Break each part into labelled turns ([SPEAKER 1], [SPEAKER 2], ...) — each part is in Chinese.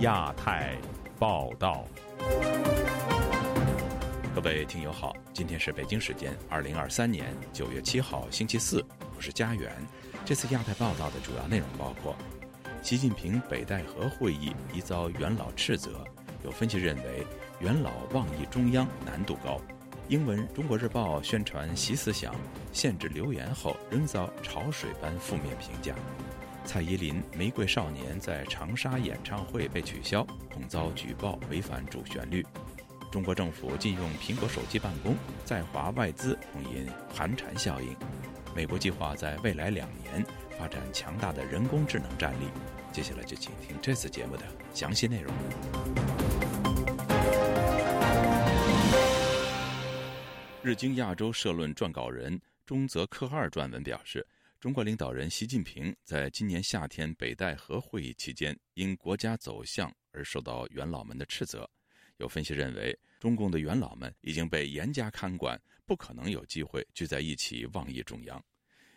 [SPEAKER 1] 亚太报道，各位听友好，今天是北京时间二零二三年九月七号星期四，我是家园。这次亚太报道的主要内容包括：习近平北戴河会议疑遭元老斥责，有分析认为元老妄议中央难度高；英文《中国日报》宣传习思想，限制留言后仍遭潮水般负面评价。蔡依林《玫瑰少年》在长沙演唱会被取消，恐遭举报违反主旋律。中国政府禁用苹果手机办公，在华外资恐引寒蝉效应。美国计划在未来两年发展强大的人工智能战力。接下来就请听这次节目的详细内容。日经亚洲社论撰稿人中泽克二撰文表示。中国领导人习近平在今年夏天北戴河会议期间，因国家走向而受到元老们的斥责。有分析认为，中共的元老们已经被严加看管，不可能有机会聚在一起妄议中央。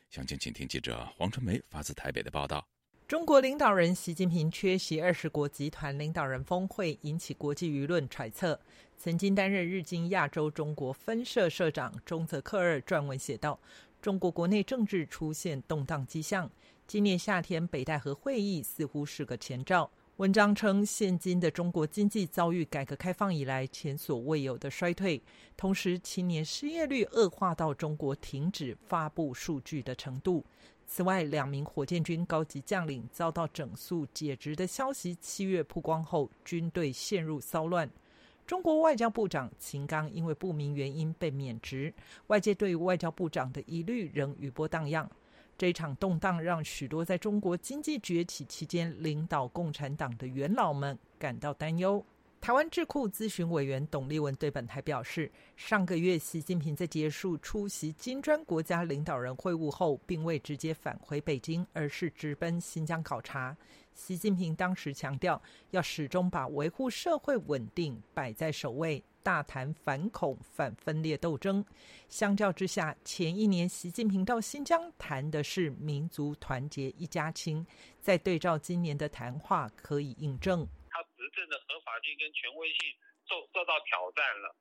[SPEAKER 1] 详情，请听记者黄春梅发自台北的报道。
[SPEAKER 2] 中国领导人习近平缺席二十国集团领导人峰会，引起国际舆论揣测。曾经担任日经亚洲中国分社社长中泽克二撰文写道。中国国内政治出现动荡迹象，今年夏天北戴河会议似乎是个前兆。文章称，现今的中国经济遭遇改革开放以来前所未有的衰退，同时青年失业率恶化到中国停止发布数据的程度。此外，两名火箭军高级将领遭到整肃解职的消息七月曝光后，军队陷入骚乱。中国外交部长秦刚因为不明原因被免职，外界对外交部长的疑虑仍余波荡漾。这场动荡让许多在中国经济崛起期间领导共产党的元老们感到担忧。台湾智库咨询委员董立文对本台表示，上个月习近平在结束出席金砖国家领导人会晤后，并未直接返回北京，而是直奔新疆考察。习近平当时强调，要始终把维护社会稳定摆在首位，大谈反恐、反分裂斗争。相较之下，前一年习近平到新疆谈的是民族团结、一家亲，在对照今年的谈话，可以印证他执。
[SPEAKER 3] 政的法律跟权威性受受到挑战了，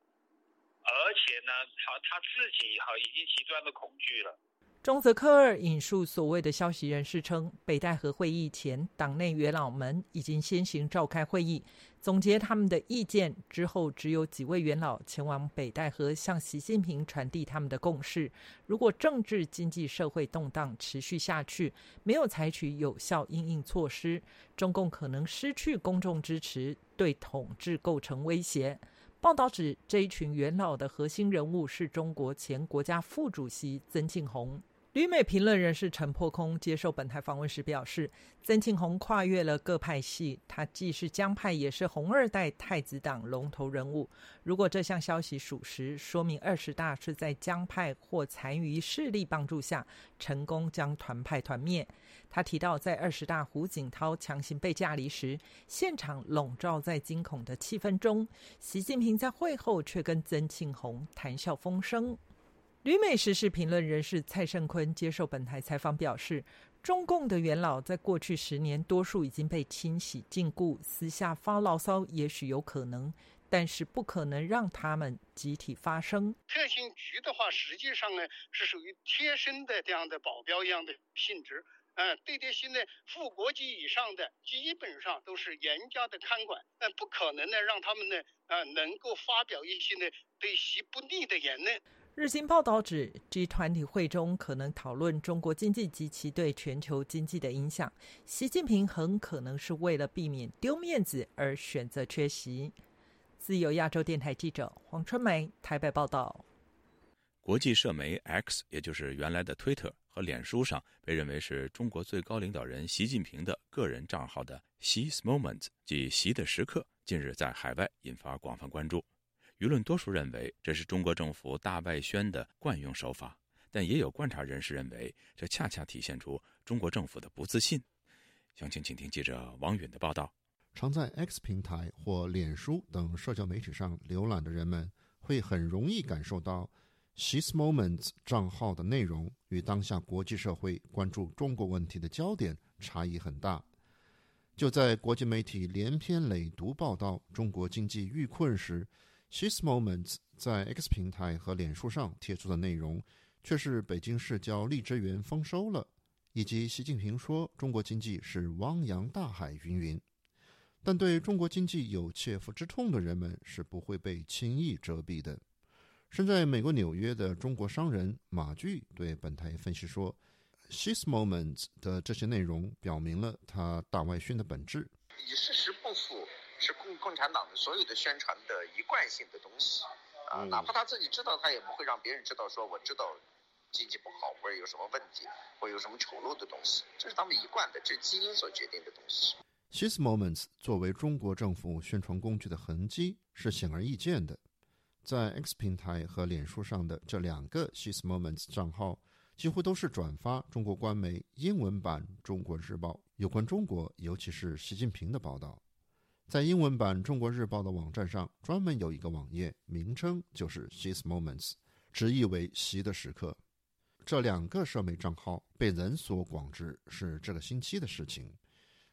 [SPEAKER 3] 而且呢，他他自己哈已经极端的恐惧了。
[SPEAKER 2] 中泽科尔引述所谓的消息人士称，北戴河会议前，党内元老们已经先行召开会议，总结他们的意见之后，只有几位元老前往北戴河向习近平传递他们的共识。如果政治、经济、社会动荡持续下去，没有采取有效应应措施，中共可能失去公众支持，对统治构成威胁。报道指，这一群元老的核心人物是中国前国家副主席曾庆红。旅美评论人士陈破空接受本台访问时表示，曾庆红跨越了各派系，他既是江派，也是红二代太子党龙头人物。如果这项消息属实，说明二十大是在江派或残余势力帮助下成功将团派团灭。他提到，在二十大胡锦涛强行被架离时，现场笼罩在惊恐的气氛中，习近平在会后却跟曾庆红谈笑风生。旅美时事评论人士蔡胜坤接受本台采访表示，中共的元老在过去十年多数已经被清洗禁锢，私下发牢骚也许有可能，但是不可能让他们集体发声。
[SPEAKER 4] 特勤局的话，实际上呢是属于贴身的这样的保镖一样的性质，嗯，对这些呢副国级以上的基本上都是严加的看管，嗯，不可能呢让他们呢啊能够发表一些呢对习不利的言论。
[SPEAKER 2] 日经报道指，G 团体会中可能讨论中国经济及其对全球经济的影响。习近平很可能是为了避免丢面子而选择缺席。自由亚洲电台记者黄春梅台北报道。
[SPEAKER 1] 国际社媒 X，也就是原来的 Twitter 和脸书上，被认为是中国最高领导人习近平的个人账号的 “X's Moment” 即“习的时刻”，近日在海外引发广泛关注。舆论多数认为这是中国政府大外宣的惯用手法，但也有观察人士认为，这恰恰体现出中国政府的不自信。详情，请听记者王允的报道。
[SPEAKER 5] 常在 X 平台或脸书等社交媒体上浏览的人们，会很容易感受到 “She's Moments” 账号的内容与当下国际社会关注中国问题的焦点差异很大。就在国际媒体连篇累牍报道中国经济遇困时，She's Moments 在 X 平台和脸书上贴出的内容，却是北京市郊荔枝园丰收了，以及习近平说中国经济是汪洋大海云云。但对中国经济有切肤之痛的人们是不会被轻易遮蔽的。身在美国纽约的中国商人马骏对本台分析说：“She's Moments 的这些内容表明了他大外宣的本质。
[SPEAKER 6] 以事实不符共共产党的所有的宣传的一贯性的东西啊，哪怕他自己知道，他也不会让别人知道。说我知道经济不好或者有什么问题或有什么丑陋的东西，这是他们一贯的，这是基因所决定的东西。”
[SPEAKER 5] She's Moments 作为中国政府宣传工具的痕迹是显而易见的。在 X 平台和脸书上的这两个 She's Moments 账号，几乎都是转发中国官媒英文版《中国日报》有关中国，尤其是习近平的报道。在英文版《中国日报》的网站上，专门有一个网页，名称就是 She's Moments，直译为“习的时刻”。这两个社媒账号被人所广知是这个星期的事情。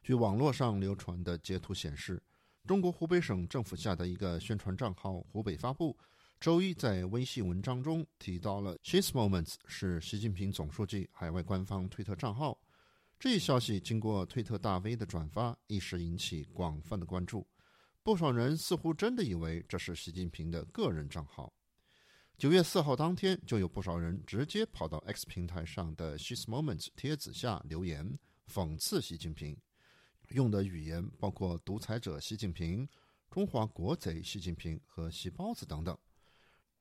[SPEAKER 5] 据网络上流传的截图显示，中国湖北省政府下的一个宣传账号“湖北发布”周一在微信文章中提到了 “She's Moments” 是习近平总书记海外官方推特账号。这一消息经过推特大 V 的转发，一时引起广泛的关注。不少人似乎真的以为这是习近平的个人账号。九月四号当天，就有不少人直接跑到 X 平台上的 “She's Moments” 帖子下留言，讽刺习近平。用的语言包括“独裁者习近平”“中华国贼习近平”和“洗包子”等等。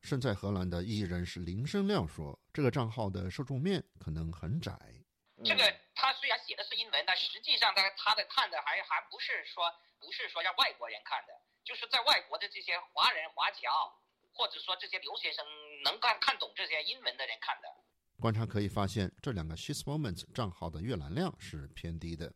[SPEAKER 5] 身在荷兰的艺人是林生亮说：“这个账号的受众面可能很窄。
[SPEAKER 7] 这个他虽然写的是英文，但实际上他他的看的还还不是说不是说让外国人看的，就是在外国的这些华人华侨，或者说这些留学生能看看懂这些英文的人看的。”
[SPEAKER 5] 观察可以发现，这两个 She's Moments 账号的阅览量是偏低的。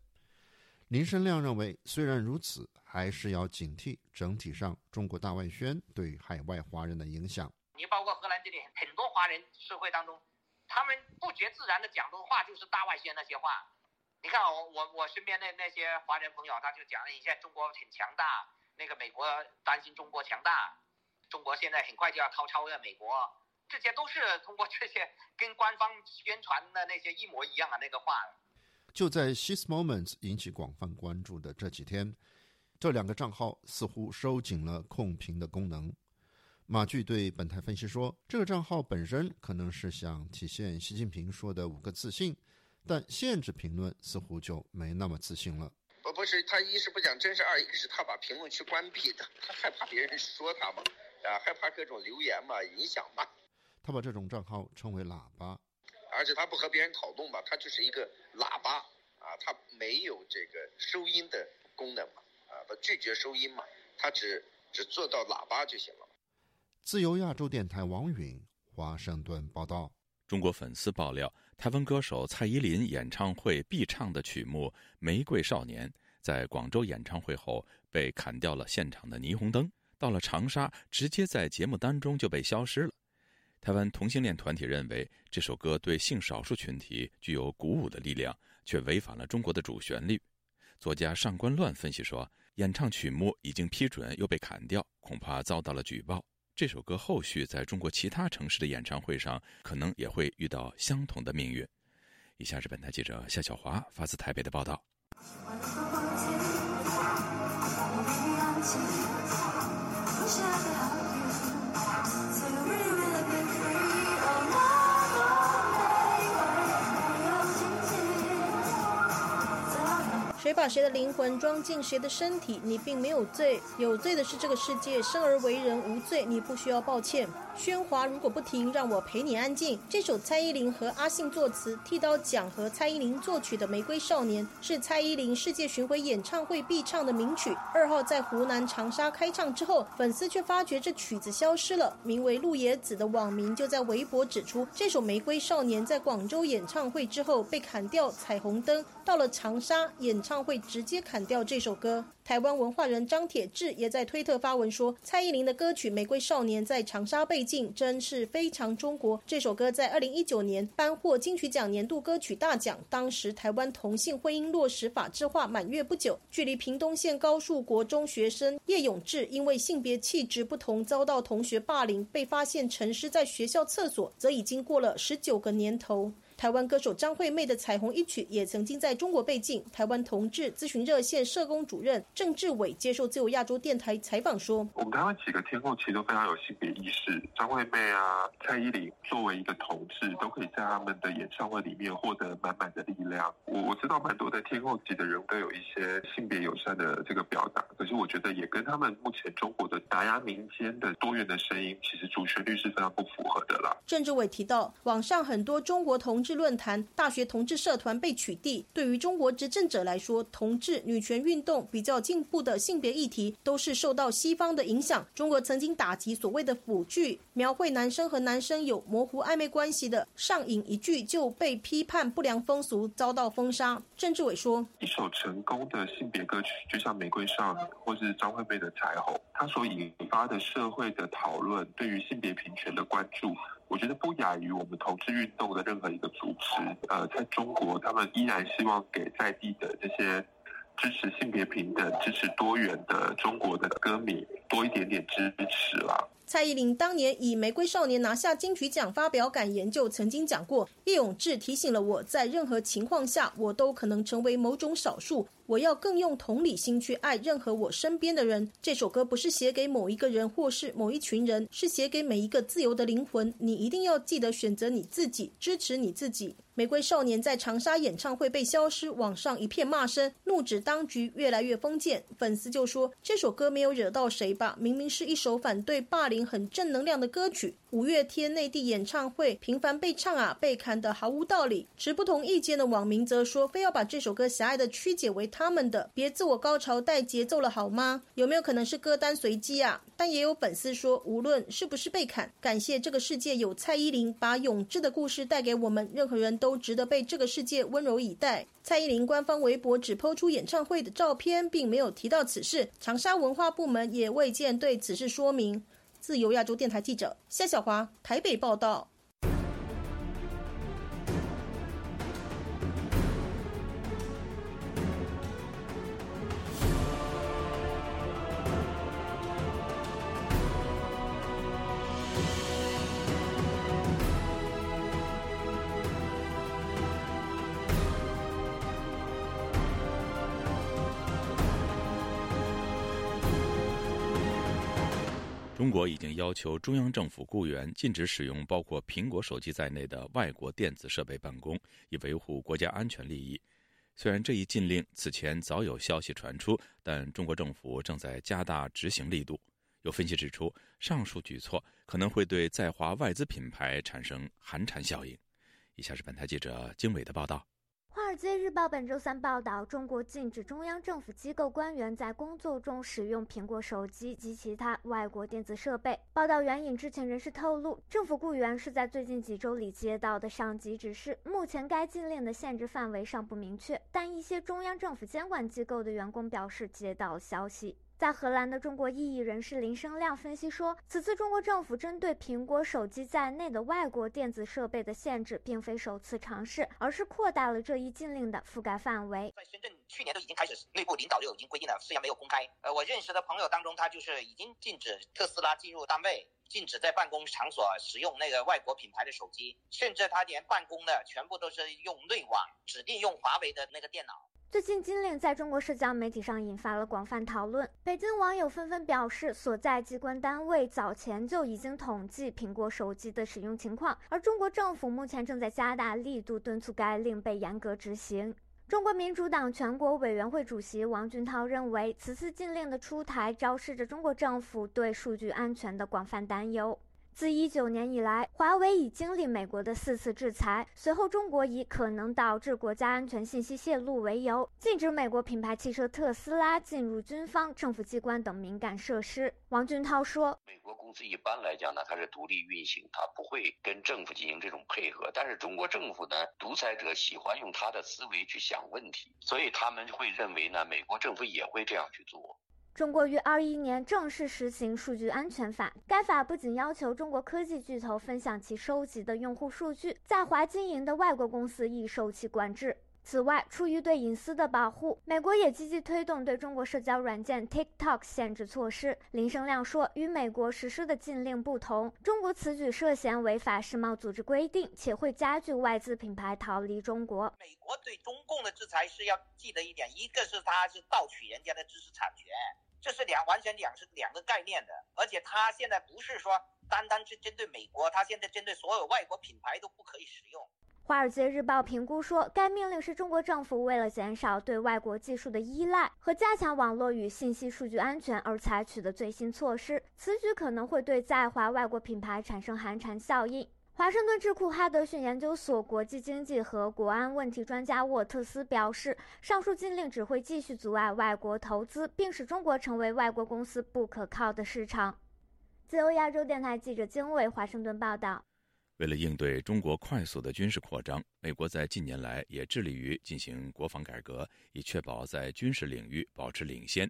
[SPEAKER 5] 林生亮认为，虽然如此，还是要警惕整体上中国大外宣对海外华人的影响。
[SPEAKER 7] 你包括荷兰这里很多华人社会当中，他们不觉自然的讲的话就是大外宣那些话。你看我我我身边的那些华人朋友，他就讲了，一下中国很强大，那个美国担心中国强大，中国现在很快就要超超越美国，这些都是通过这些跟官方宣传的那些一模一样的那个话。
[SPEAKER 5] 就在 She's Moments 引起广泛关注的这几天，这两个账号似乎收紧了控评的功能。马骏对本台分析说，这个账号本身可能是想体现习近平说的五个自信，但限制评论似乎就没那么自信了。
[SPEAKER 6] 不，不是他一是不讲真事，二一个是他把评论区关闭的，他害怕别人说他嘛，啊，害怕各种留言嘛，影响嘛。
[SPEAKER 5] 他把这种账号称为喇叭。
[SPEAKER 6] 而且他不和别人讨论嘛，他就是一个喇叭啊，他没有这个收音的功能嘛，啊，他拒绝收音嘛，他只只做到喇叭就行了。
[SPEAKER 5] 自由亚洲电台王允华盛顿报道：
[SPEAKER 1] 中国粉丝爆料，台湾歌手蔡依林演唱会必唱的曲目《玫瑰少年》在广州演唱会后被砍掉了现场的霓虹灯，到了长沙直接在节目单中就被消失了。台湾同性恋团体认为这首歌对性少数群体具有鼓舞的力量，却违反了中国的主旋律。作家上官乱分析说，演唱曲目已经批准又被砍掉，恐怕遭到了举报。这首歌后续在中国其他城市的演唱会上，可能也会遇到相同的命运。以下是本台记者夏小华发自台北的报道。
[SPEAKER 8] 谁把谁的灵魂装进谁的身体？你并没有罪，有罪的是这个世界。生而为人无罪，你不需要抱歉。喧哗如果不停，让我陪你安静。这首蔡依林和阿信作词、剃刀奖和蔡依林作曲的《玫瑰少年》是蔡依林世界巡回演唱会必唱的名曲。二号在湖南长沙开唱之后，粉丝却发觉这曲子消失了。名为陆野子的网民就在微博指出，这首《玫瑰少年》在广州演唱会之后被砍掉彩虹灯，到了长沙演唱会直接砍掉这首歌。台湾文化人张铁志也在推特发文说，蔡依林的歌曲《玫瑰少年》在长沙被禁，真是非常中国。这首歌在二零一九年颁获金曲奖年度歌曲大奖。当时台湾同性婚姻落实法制化满月不久，距离屏东县高树国中学生叶永志因为性别气质不同遭到同学霸凌，被发现沉尸在学校厕所，则已经过了十九个年头。台湾歌手张惠妹的《彩虹》一曲也曾经在中国被禁。台湾同志咨询热线社工主任郑志伟接受自由亚洲电台采访说：“
[SPEAKER 9] 我们台湾几个天后其实都非常有性别意识，张惠妹啊、蔡依林作为一个同志，都可以在他们的演唱会里面获得满满的力量。我我知道蛮多的天后级的人都有一些性别友善的这个表达，可是我觉得也跟他们目前中国的打压民间的多元的声音，其实主旋律是非常不符合的啦。”
[SPEAKER 8] 郑志伟提到，网上很多中国同。志论坛、大学同志社团被取缔，对于中国执政者来说，同志、女权运动比较进步的性别议题，都是受到西方的影响。中国曾经打击所谓的腐剧，描绘男生和男生有模糊暧昧关系的，上瘾一句就被批判不良风俗，遭到封杀。郑志伟说：“
[SPEAKER 9] 一首成功的性别歌曲，就像《玫瑰少女》或是张惠妹的《彩虹》，它所引发的社会的讨论，对于性别平权的关注。”我觉得不亚于我们同志运动的任何一个组织。呃，在中国，他们依然希望给在地的这些支持性别平等、支持多元的中国的歌迷多一点点支持啦。
[SPEAKER 8] 蔡依林当年以《玫瑰少年》拿下金曲奖，发表感言就曾经讲过：“叶永志提醒了我在任何情况下，我都可能成为某种少数。我要更用同理心去爱任何我身边的人。”这首歌不是写给某一个人或是某一群人，是写给每一个自由的灵魂。你一定要记得选择你自己，支持你自己。玫瑰少年在长沙演唱会被消失，网上一片骂声，怒指当局越来越封建。粉丝就说：“这首歌没有惹到谁吧？明明是一首反对霸凌、很正能量的歌曲。”五月天内地演唱会频繁被唱啊，被砍得毫无道理。持不同意见的网民则说：“非要把这首歌狭隘的曲解为他们的，别自我高潮带节奏了好吗？有没有可能是歌单随机啊？”但也有粉丝说：“无论是不是被砍，感谢这个世界有蔡依林把永志的故事带给我们，任何人。”都值得被这个世界温柔以待。蔡依林官方微博只抛出演唱会的照片，并没有提到此事。长沙文化部门也未见对此事说明。自由亚洲电台记者夏小华台北报道。
[SPEAKER 1] 国已经要求中央政府雇员禁止使用包括苹果手机在内的外国电子设备办公，以维护国家安全利益。虽然这一禁令此前早有消息传出，但中国政府正在加大执行力度。有分析指出，上述举措可能会对在华外资品牌产生寒蝉效应。以下是本台记者经纬的报道。
[SPEAKER 10] 《尔街日报》本周三报道，中国禁止中央政府机构官员在工作中使用苹果手机及其他外国电子设备。报道援引知情人士透露，政府雇员是在最近几周里接到的上级指示。目前该禁令的限制范围尚不明确，但一些中央政府监管机构的员工表示接到消息。在荷兰的中国异议人士林生亮分析说，此次中国政府针对苹果手机在内的外国电子设备的限制，并非首次尝试，而是扩大了这一禁令的覆盖范围。
[SPEAKER 7] 在深圳，去年都已经开始，内部领导就已经规定了，虽然没有公开。呃，我认识的朋友当中，他就是已经禁止特斯拉进入单位，禁止在办公场所使用那个外国品牌的手机，甚至他连办公的全部都是用内网，指定用华为的那个电脑。
[SPEAKER 10] 最近禁令在中国社交媒体上引发了广泛讨论，北京网友纷纷表示，所在机关单位早前就已经统计苹果手机的使用情况，而中国政府目前正在加大力度敦促该令被严格执行。中国民主党全国委员会主席王俊涛认为，此次禁令的出台昭示着中国政府对数据安全的广泛担忧。自一九年以来，华为已经历美国的四次制裁。随后，中国以可能导致国家安全信息泄露为由，禁止美国品牌汽车特斯拉进入军方、政府机关等敏感设施。王俊涛说：“
[SPEAKER 11] 美国公司一般来讲呢，它是独立运行，它不会跟政府进行这种配合。但是中国政府呢，独裁者喜欢用他的思维去想问题，所以他们会认为呢，美国政府也会这样去做。”
[SPEAKER 10] 中国于二一年正式实行数据安全法，该法不仅要求中国科技巨头分享其收集的用户数据，在华经营的外国公司亦受其管制。此外，出于对隐私的保护，美国也积极推动对中国社交软件 TikTok 限制措施。林生亮说：“与美国实施的禁令不同，中国此举涉嫌违反世贸组织规定，且会加剧外资品牌逃离中国。”
[SPEAKER 7] 美国对中共的制裁是要记得一点，一个是它是盗取人家的知识产权，这是两完全两是两个概念的。而且它现在不是说单单是针对美国，它现在针对所有外国品牌都不可以使用。
[SPEAKER 10] 《华尔街日报》评估说，该命令是中国政府为了减少对外国技术的依赖和加强网络与信息数据安全而采取的最新措施。此举可能会对在华外国品牌产生寒蝉效应。华盛顿智库哈德逊研究所国际经济和国安问题专家沃特斯表示，上述禁令只会继续阻碍外国投资，并使中国成为外国公司不可靠的市场。自由亚洲电台记者经纬华盛顿报道。
[SPEAKER 1] 为了应对中国快速的军事扩张，美国在近年来也致力于进行国防改革，以确保在军事领域保持领先。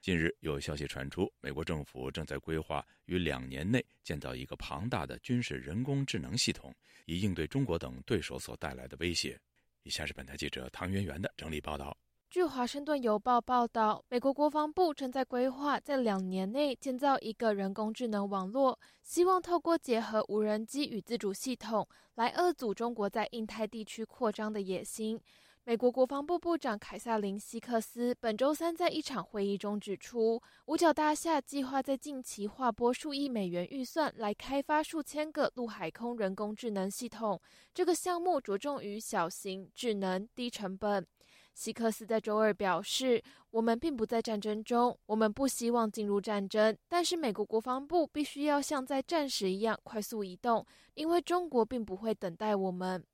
[SPEAKER 1] 近日有消息传出，美国政府正在规划于两年内建造一个庞大的军事人工智能系统，以应对中国等对手所带来的威胁。以下是本台记者唐媛媛的整理报道。
[SPEAKER 12] 据《华盛顿邮报》报道，美国国防部正在规划在两年内建造一个人工智能网络，希望透过结合无人机与自主系统来遏阻中国在印太地区扩张的野心。美国国防部部长凯撒琳·希克斯本周三在一场会议中指出，五角大厦计划在近期划拨数亿美元预算来开发数千个陆海空人工智能系统。这个项目着重于小型、智能、低成本。希克斯在周二表示：“我们并不在战争中，我们不希望进入战争。但是美国国防部必须要像在战时一样快速移动，因为中国并不会等待我们。”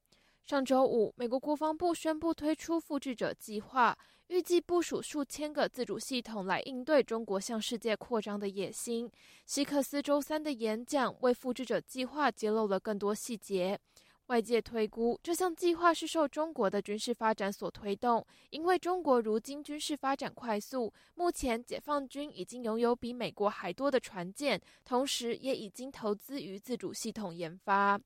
[SPEAKER 12] 上周五，美国国防部宣布推出复制者计划，预计部署数千个自主系统来应对中国向世界扩张的野心。希克斯周三的演讲为复制者计划揭露了更多细节。外界推估，这项计划是受中国的军事发展所推动，因为中国如今军事发展快速，目前解放军已经拥有比美国还多的船舰，同时也已经投资于自主系统研发。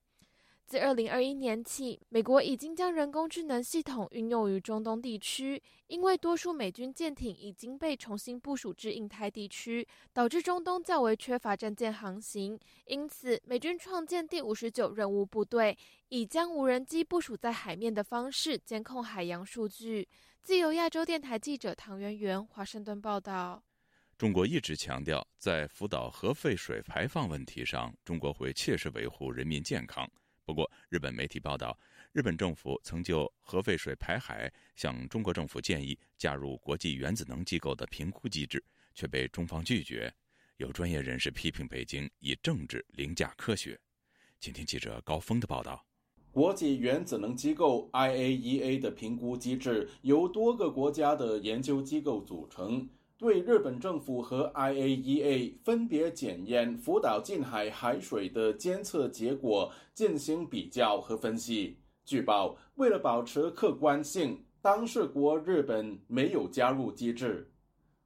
[SPEAKER 12] 自二零二一年起，美国已经将人工智能系统运用于中东地区，因为多数美军舰艇已经被重新部署至印太地区，导致中东较为缺乏战舰航行。因此，美军创建第五十九任务部队，以将无人机部署在海面的方式监控海洋数据。自由亚洲电台记者唐媛媛华盛顿报道。
[SPEAKER 1] 中国一直强调，在福岛核废水排放问题上，中国会切实维护人民健康。不过，日本媒体报道，日本政府曾就核废水排海向中国政府建议加入国际原子能机构的评估机制，却被中方拒绝。有专业人士批评北京以政治凌驾科学。请听记者高峰的报道：
[SPEAKER 13] 国际原子能机构 IAEA 的评估机制由多个国家的研究机构组成。对日本政府和 IAEA 分别检验福岛近海海水的监测结果进行比较和分析。据报，为了保持客观性，当事国日本没有加入机制。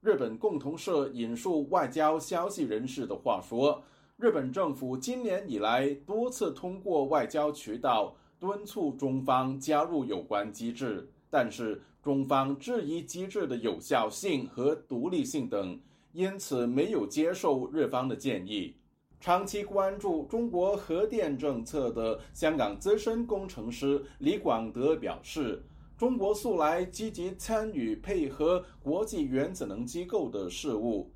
[SPEAKER 13] 日本共同社引述外交消息人士的话说，日本政府今年以来多次通过外交渠道敦促中方加入有关机制，但是。中方质疑机制的有效性和独立性等，因此没有接受日方的建议。长期关注中国核电政策的香港资深工程师李广德表示：“中国素来积极参与配合国际原子能机构的事务，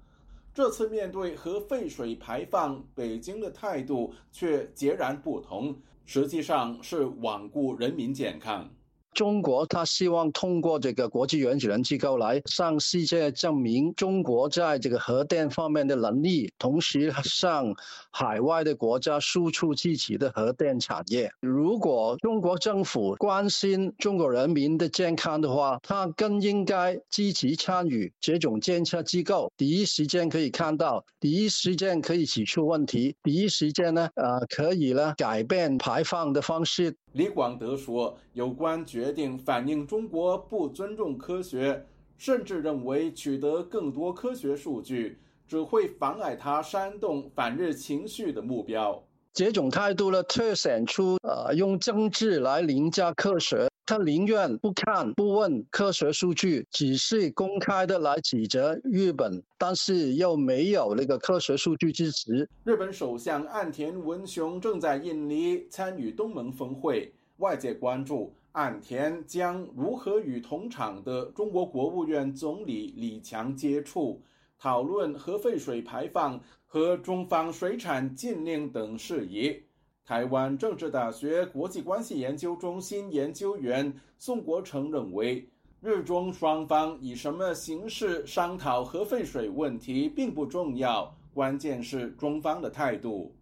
[SPEAKER 13] 这次面对核废水排放，北京的态度却截然不同，实际上是罔顾人民健康。”
[SPEAKER 14] 中国他希望通过这个国际原子能机构来向世界证明中国在这个核电方面的能力，同时向海外的国家输出自己的核电产业。如果中国政府关心中国人民的健康的话，他更应该积极参与这种监测机构，第一时间可以看到，第一时间可以指出问题，第一时间呢，呃，可以呢改变排放的方式。
[SPEAKER 13] 李广德说：“有关决定反映中国不尊重科学，甚至认为取得更多科学数据只会妨碍他煽动反日情绪的目标。
[SPEAKER 14] 这种态度呢，凸显出呃用政治来凌驾科学。他宁愿不看不问科学数据，只是公开的来指责日本，但是又没有那个科学数据支持。
[SPEAKER 13] 日本首相岸田文雄正在印尼参与东盟峰会，外界关注岸田将如何与同场的中国国务院总理李强接触，讨论核废水排放和中方水产禁令等事宜。台湾政治大学国际关系研究中心研究员宋国成认为，日中双方以什么形式商讨核废水问题并不重要，关键是中方的态度。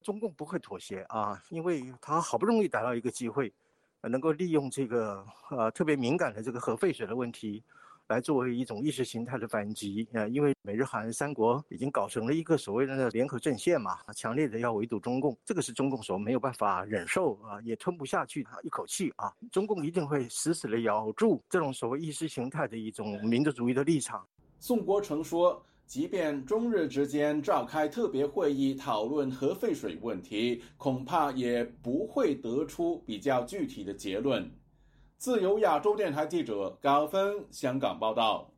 [SPEAKER 15] 中共不会妥协啊，因为他好不容易逮到一个机会，能够利用这个呃特别敏感的这个核废水的问题。来作为一种意识形态的反击啊，因为美日韩三国已经搞成了一个所谓的联合阵线嘛，强烈的要围堵中共，这个是中共所没有办法忍受啊，也吞不下去一口气啊，中共一定会死死的咬住这种所谓意识形态的一种民族主义的立场。
[SPEAKER 13] 宋国成说，即便中日之间召开特别会议讨论核废水问题，恐怕也不会得出比较具体的结论。自由亚洲电台记者高峰香港报道。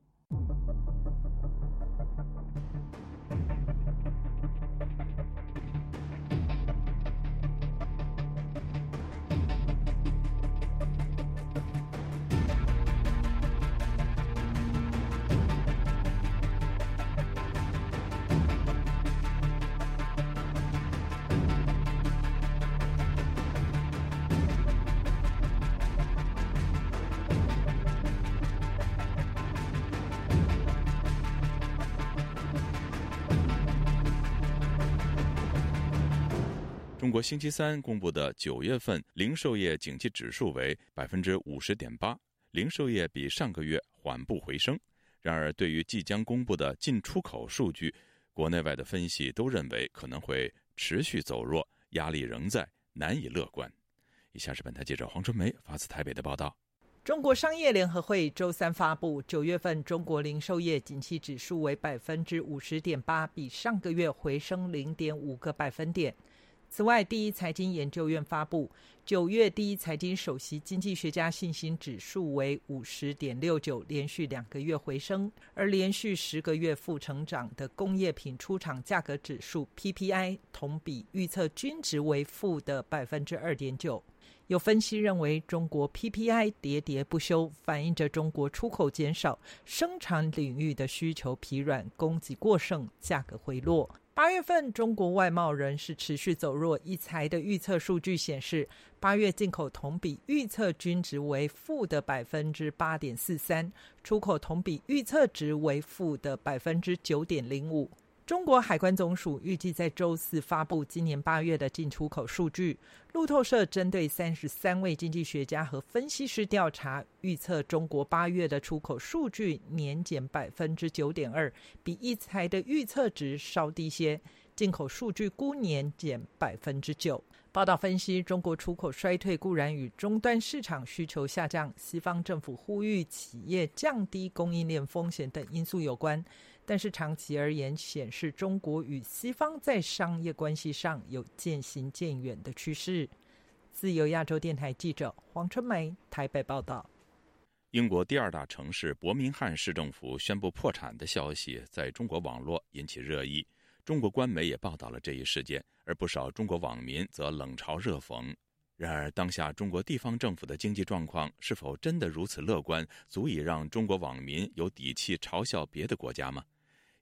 [SPEAKER 1] 中国星期三公布的九月份零售业景气指数为百分之五十点八，零售业比上个月缓步回升。然而，对于即将公布的进出口数据，国内外的分析都认为可能会持续走弱，压力仍在，难以乐观。以下是本台记者黄春梅发自台北的报道：
[SPEAKER 2] 中国商业联合会周三发布九月份中国零售业景气指数为百分之五十点八，比上个月回升零点五个百分点。此外，第一财经研究院发布九月第一财经首席经济学家信心指数为五十点六九，连续两个月回升；而连续十个月负成长的工业品出厂价格指数 PPI 同比预测均值为负的百分之二点九。有分析认为，中国 PPI 喋喋不休，反映着中国出口减少，生产领域的需求疲软，供给过剩，价格回落。八月份中国外贸仍是持续走弱，一财的预测数据显示，八月进口同比预测均值为负的百分之八点四三，出口同比预测值为负的百分之九点零五。中国海关总署预计在周四发布今年八月的进出口数据。路透社针对三十三位经济学家和分析师调查，预测中国八月的出口数据年减百分之九点二，比一财的预测值稍低些。进口数据估年减百分之九。报道分析，中国出口衰退固然与终端市场需求下降、西方政府呼吁企业降低供应链风险等因素有关。但是长期而言，显示中国与西方在商业关系上有渐行渐远的趋势。自由亚洲电台记者黄春梅台北报道：
[SPEAKER 1] 英国第二大城市伯明翰市政府宣布破产的消息，在中国网络引起热议。中国官媒也报道了这一事件，而不少中国网民则冷嘲热讽。然而，当下中国地方政府的经济状况是否真的如此乐观，足以让中国网民有底气嘲笑别的国家吗？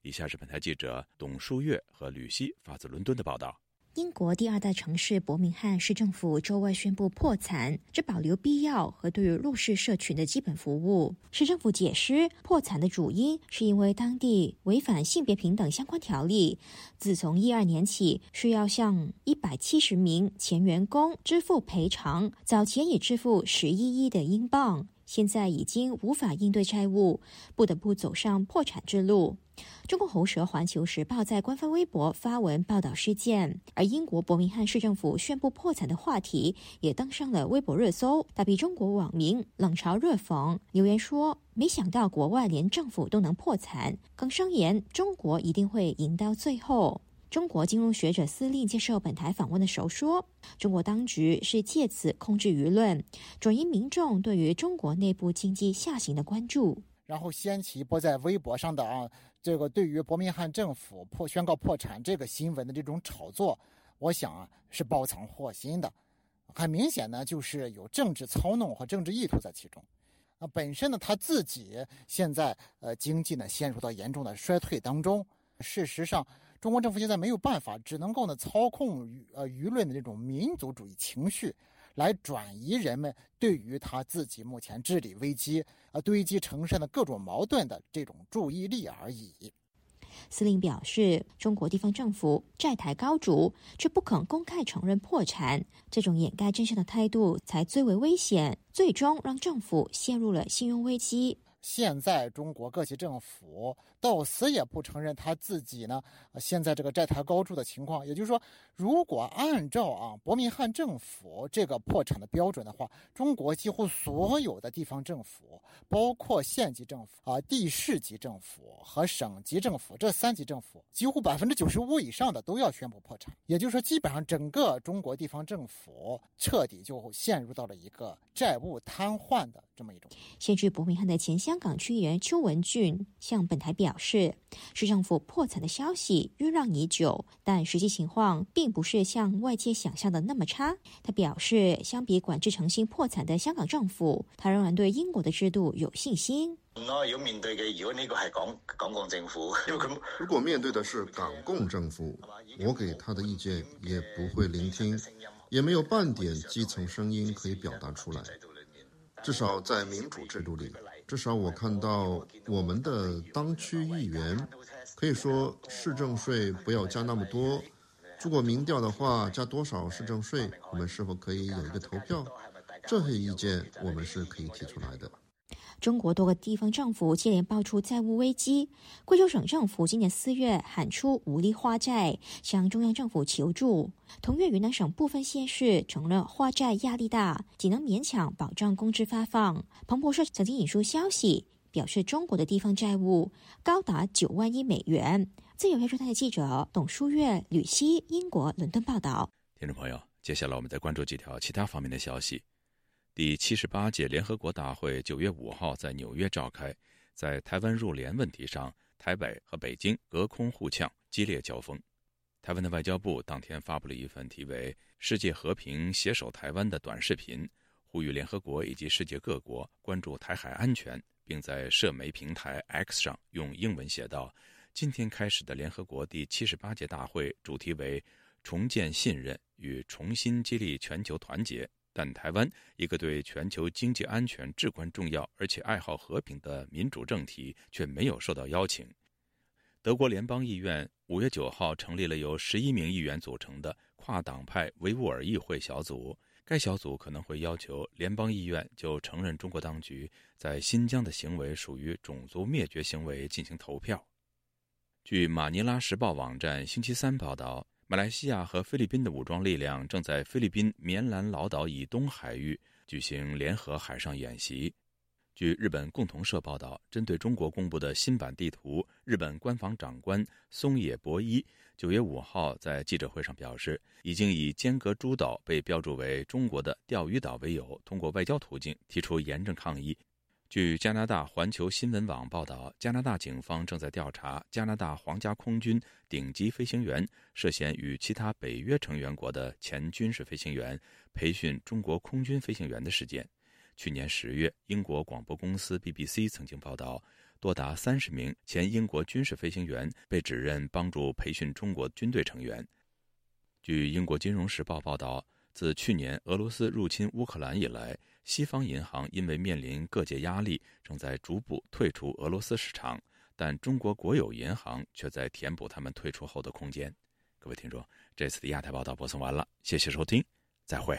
[SPEAKER 1] 以下是本台记者董书月和吕希发自伦敦的报道。
[SPEAKER 16] 英国第二大城市伯明翰市政府周二宣布破产，只保留必要和对于弱势社群的基本服务。市政府解释，破产的主因是因为当地违反性别平等相关条例。自从一二年起，需要向一百七十名前员工支付赔偿，早前已支付十一亿的英镑。现在已经无法应对债务，不得不走上破产之路。中国喉舌《环球时报》在官方微博发文报道事件，而英国伯明翰市政府宣布破产的话题也登上了微博热搜，大批中国网民冷嘲热讽，留言说：“没想到国外连政府都能破产。”更声言中国一定会赢到最后。中国金融学者司令接受本台访问的时候说：“中国当局是借此控制舆论，转移民众对于中国内部经济下行的关注，
[SPEAKER 17] 然后掀起播在微博上的啊。”这个对于伯明翰政府破宣告破产这个新闻的这种炒作，我想啊是包藏祸心的，很明显呢就是有政治操弄和政治意图在其中。啊，本身呢他自己现在呃经济呢陷入到严重的衰退当中。事实上，中国政府现在没有办法，只能够呢操控舆呃舆论的这种民族主义情绪。来转移人们对于他自己目前治理危机、啊堆积成山的各种矛盾的这种注意力而已。
[SPEAKER 16] 司令表示，中国地方政府债台高筑，却不肯公开承认破产，这种掩盖真相的态度才最为危险，最终让政府陷入了信用危机。
[SPEAKER 17] 现在中国各级政府到死也不承认他自己呢，现在这个债台高筑的情况。也就是说，如果按照啊伯明翰政府这个破产的标准的话，中国几乎所有的地方政府，包括县级政府啊、地市级政府和省级政府这三级政府，几乎百分之九十五以上的都要宣布破产。也就是说，基本上整个中国地方政府彻底就陷入到了一个债务瘫痪的这么一种。
[SPEAKER 16] 现居伯明翰的前香港区议员邱文俊向本台表示，市政府破产的消息酝酿已久，但实际情况并不是像外界想象的那么差。他表示，相比管制诚信破产的香港政府，他仍然对英国的制度有信心。
[SPEAKER 18] 我要面对嘅，如果呢个系港港共政府，因为佢
[SPEAKER 5] 如果面对的是港共政府，我给他的意见也不会聆听，也没有半点基层声音可以表达出来。至少在民主制度里。至少我看到我们的当区议员可以说市政税不要加那么多。如果民调的话，加多少市政税，我们是否可以有一个投票？这些意见我们是可以提出来的。
[SPEAKER 16] 中国多个地方政府接连爆出债务危机。贵州省政府今年四月喊出无力花债，向中央政府求助。同月，云南省部分县市承认花债压力大，仅能勉强保障工资发放。彭博社曾经引述消息，表示中国的地方债务高达九万亿美元。自由亚洲台的记者董书月、吕希，英国伦敦报道。
[SPEAKER 1] 听众朋友，接下来我们再关注几条其他方面的消息。第七十八届联合国大会九月五号在纽约召开，在台湾入联问题上，台北和北京隔空互呛，激烈交锋。台湾的外交部当天发布了一份题为《世界和平携手台湾》的短视频，呼吁联合国以及世界各国关注台海安全，并在社媒平台 X 上用英文写道：“今天开始的联合国第七十八届大会主题为重建信任与重新激励全球团结。”但台湾一个对全球经济安全至关重要而且爱好和平的民主政体却没有受到邀请。德国联邦议院五月九号成立了由十一名议员组成的跨党派维吾尔议会小组，该小组可能会要求联邦议院就承认中国当局在新疆的行为属于种族灭绝行为进行投票。据马尼拉时报网站星期三报道。马来西亚和菲律宾的武装力量正在菲律宾棉兰老岛以东海域举行联合海上演习。据日本共同社报道，针对中国公布的新版地图，日本官房长官松野博一九月五号在记者会上表示，已经以尖阁诸岛被标注为中国的钓鱼岛为由，通过外交途径提出严正抗议。据加拿大环球新闻网报道，加拿大警方正在调查加拿大皇家空军顶级飞行员涉嫌与其他北约成员国的前军事飞行员培训中国空军飞行员的事件。去年十月，英国广播公司 BBC 曾经报道，多达三十名前英国军事飞行员被指认帮助培训中国军队成员。据英国金融时报报道，自去年俄罗斯入侵乌克兰以来。西方银行因为面临各界压力，正在逐步退出俄罗斯市场，但中国国有银行却在填补他们退出后的空间。各位听众，这次的亚太报道播送完了，谢谢收听，再会。